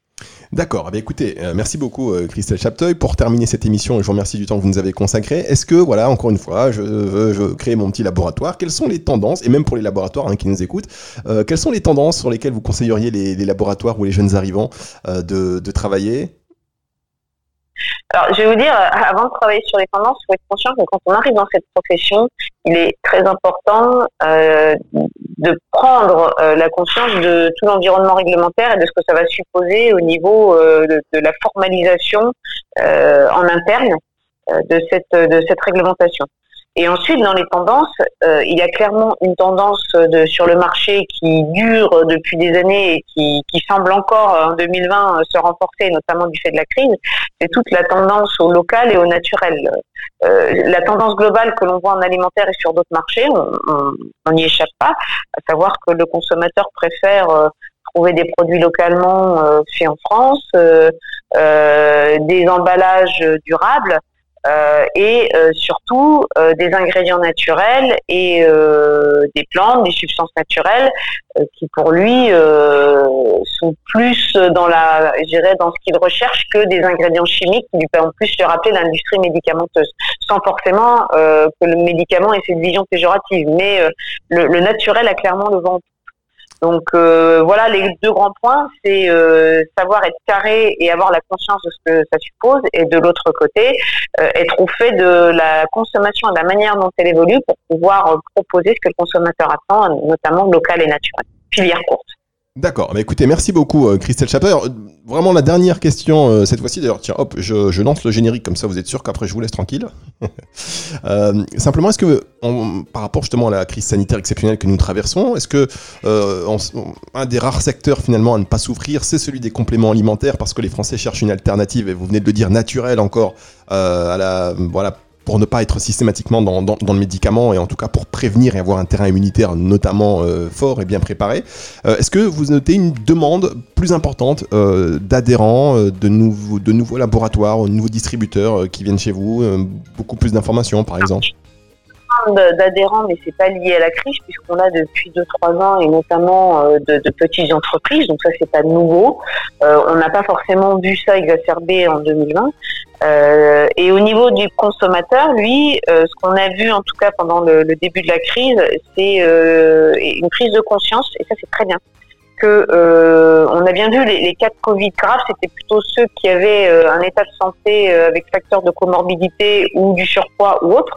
D'accord. Eh écoutez, euh, merci beaucoup euh, Christelle Chapteuil pour terminer cette émission. Et je vous remercie du temps que vous nous avez consacré. Est-ce que, voilà, encore une fois, je veux créer mon petit laboratoire. Quelles sont les tendances, et même pour les laboratoires hein, qui nous écoutent, euh, quelles sont les tendances sur lesquelles vous conseilleriez les, laboratoires ou les jeunes arrivants de travailler? Alors, je vais vous dire, euh, avant de travailler sur les tendances, il faut être conscient que quand on arrive dans cette profession, il est très important euh, de prendre euh, la conscience de tout l'environnement réglementaire et de ce que ça va supposer au niveau de, de, la formalisation en interne de cette, de cette réglementation. Et ensuite, dans les tendances, euh, il y a clairement une tendance de, sur le marché qui dure depuis des années et qui, qui semble encore euh, en 2020 se renforcer, notamment du fait de la crise. C'est toute la tendance au local et au naturel. Euh, la tendance globale que l'on voit en alimentaire et sur d'autres marchés, on n'y échappe pas, à savoir que le consommateur préfère euh, trouver des produits localement euh, faits en France, des emballages durables euh, et euh, surtout euh, des ingrédients naturels et des plantes, des substances naturelles qui pour lui sont plus dans la, je dans ce qu'il recherche que des ingrédients chimiques qui lui permettent plus de rappeler l'industrie médicamenteuse, sans forcément que le médicament ait cette vision péjorative. Mais le, le, naturel a clairement le vent donc euh, voilà, les deux grands points, c'est euh, savoir être carré et avoir la conscience de ce que ça suppose, et de l'autre côté, euh, être au fait de la consommation et de la manière dont elle évolue pour pouvoir proposer ce que le consommateur attend, notamment local et naturel. Filière courte. D'accord. Mais écoutez, merci beaucoup, euh, Christelle Chaper. Vraiment la dernière question euh, cette fois-ci. D'ailleurs, tiens, hop, je, lance le générique comme ça, vous êtes sûr qu'après je vous laisse tranquille. <laughs> Euh, simplement, est-ce que, par rapport justement à la crise sanitaire exceptionnelle que nous traversons, est-ce que un des rares secteurs finalement à ne pas souffrir, c'est celui des compléments alimentaires, parce que les Français cherchent une alternative, et vous venez de le dire, naturelle encore à la voilà pour ne pas être systématiquement dans, le médicament et en tout cas pour prévenir et avoir un terrain immunitaire notamment euh, fort et bien préparé. Euh, est-ce que vous notez une demande plus importante euh, d'adhérents, de, nouveaux, de nouveaux laboratoires, de nouveaux distributeurs qui viennent chez vous Beaucoup plus d'informations par exemple? D'adhérents, mais c'est pas lié à la crise puisqu'on a depuis 2-3 ans et notamment de, petites entreprises, donc ça c'est pas nouveau. on n'a pas forcément vu ça exacerbé en 2020. Euh, et au niveau du consommateur, lui, euh, ce qu'on a vu en tout cas pendant le, le début de la crise, c'est euh, une prise de conscience, et ça c'est très bien. Euh, on a bien vu les, cas de Covid graves, c'était plutôt ceux qui avaient un état de santé avec facteur de comorbidité ou du surpoids ou autre.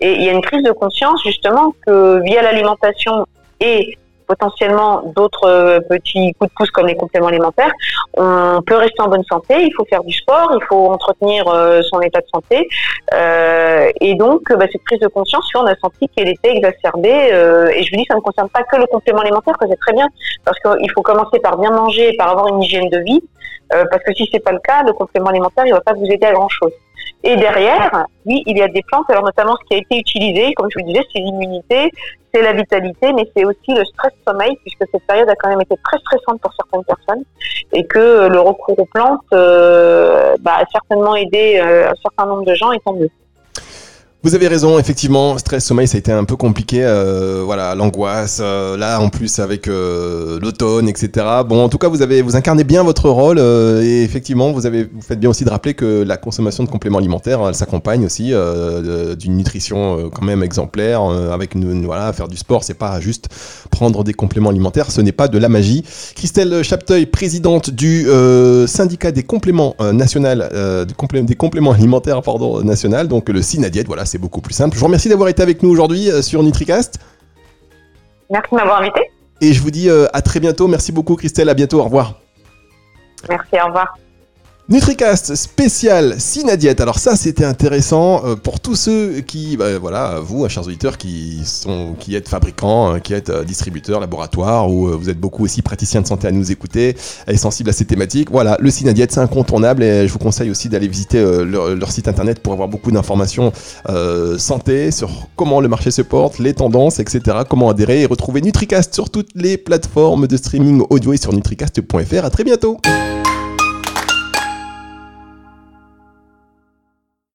Et il y a une prise de conscience justement que via l'alimentation et potentiellement d'autres euh, petits coups de pouce comme les compléments alimentaires, on peut rester en bonne santé, il faut faire du sport, il faut entretenir euh, son état de santé. Euh, et donc, bah, cette prise de conscience, on a senti qu'elle était exacerbée. et je vous dis, ça ne concerne pas que le complément alimentaire, que c'est très bien, parce qu'il faut commencer par bien manger, par avoir une hygiène de vie, parce que si c'est pas le cas, le complément alimentaire, il va pas vous aider à grand chose. Et derrière, oui, il y a des plantes. Alors notamment, ce qui a été utilisé, comme je vous disais, c'est l'immunité, c'est la vitalité, mais c'est aussi le stress-sommeil, puisque cette période a quand même été très stressante pour certaines personnes, et que le recours aux plantes euh, bah, a certainement aidé euh, un certain nombre de gens, et tant mieux. Vous avez raison, effectivement, stress, sommeil, ça a été un peu compliqué. Euh, voilà, l'angoisse, euh, là en plus avec euh, l'automne, etc. Bon, en tout cas, vous avez, vous incarnez bien votre rôle et effectivement, vous avez, vous faites bien aussi de rappeler que la consommation de compléments alimentaires, elle s'accompagne aussi d'une nutrition quand même exemplaire. avec une, voilà, faire du sport, c'est pas juste prendre des compléments alimentaires, ce n'est pas de la magie. Christelle Chapteuil, présidente du syndicat des compléments national, des compléments alimentaires, pardon, national, donc le SINADIET. Voilà c'est beaucoup plus simple. Je vous remercie d'avoir été avec nous aujourd'hui euh, sur NutriCast. Merci de m'avoir invité. Et je vous dis euh, à très bientôt. Merci beaucoup Christelle, à bientôt, au revoir. Merci, au revoir. NutriCast spécial Sinadiette. Alors ça, c'était intéressant euh, pour tous ceux qui, bah, voilà, vous, chers auditeurs, qui sont, qui êtes fabricants, hein, qui êtes euh, distributeurs, laboratoires, ou euh, vous êtes beaucoup aussi praticiens de santé à nous écouter, et sensibles à ces thématiques. Voilà, le Sinadiette, c'est incontournable, et je vous conseille aussi d'aller visiter leur, site internet pour avoir beaucoup d'informations santé sur comment le marché se porte, les tendances, etc. Comment adhérer et retrouver NutriCast sur toutes les plateformes de streaming audio et sur nutricast.fr. À très bientôt.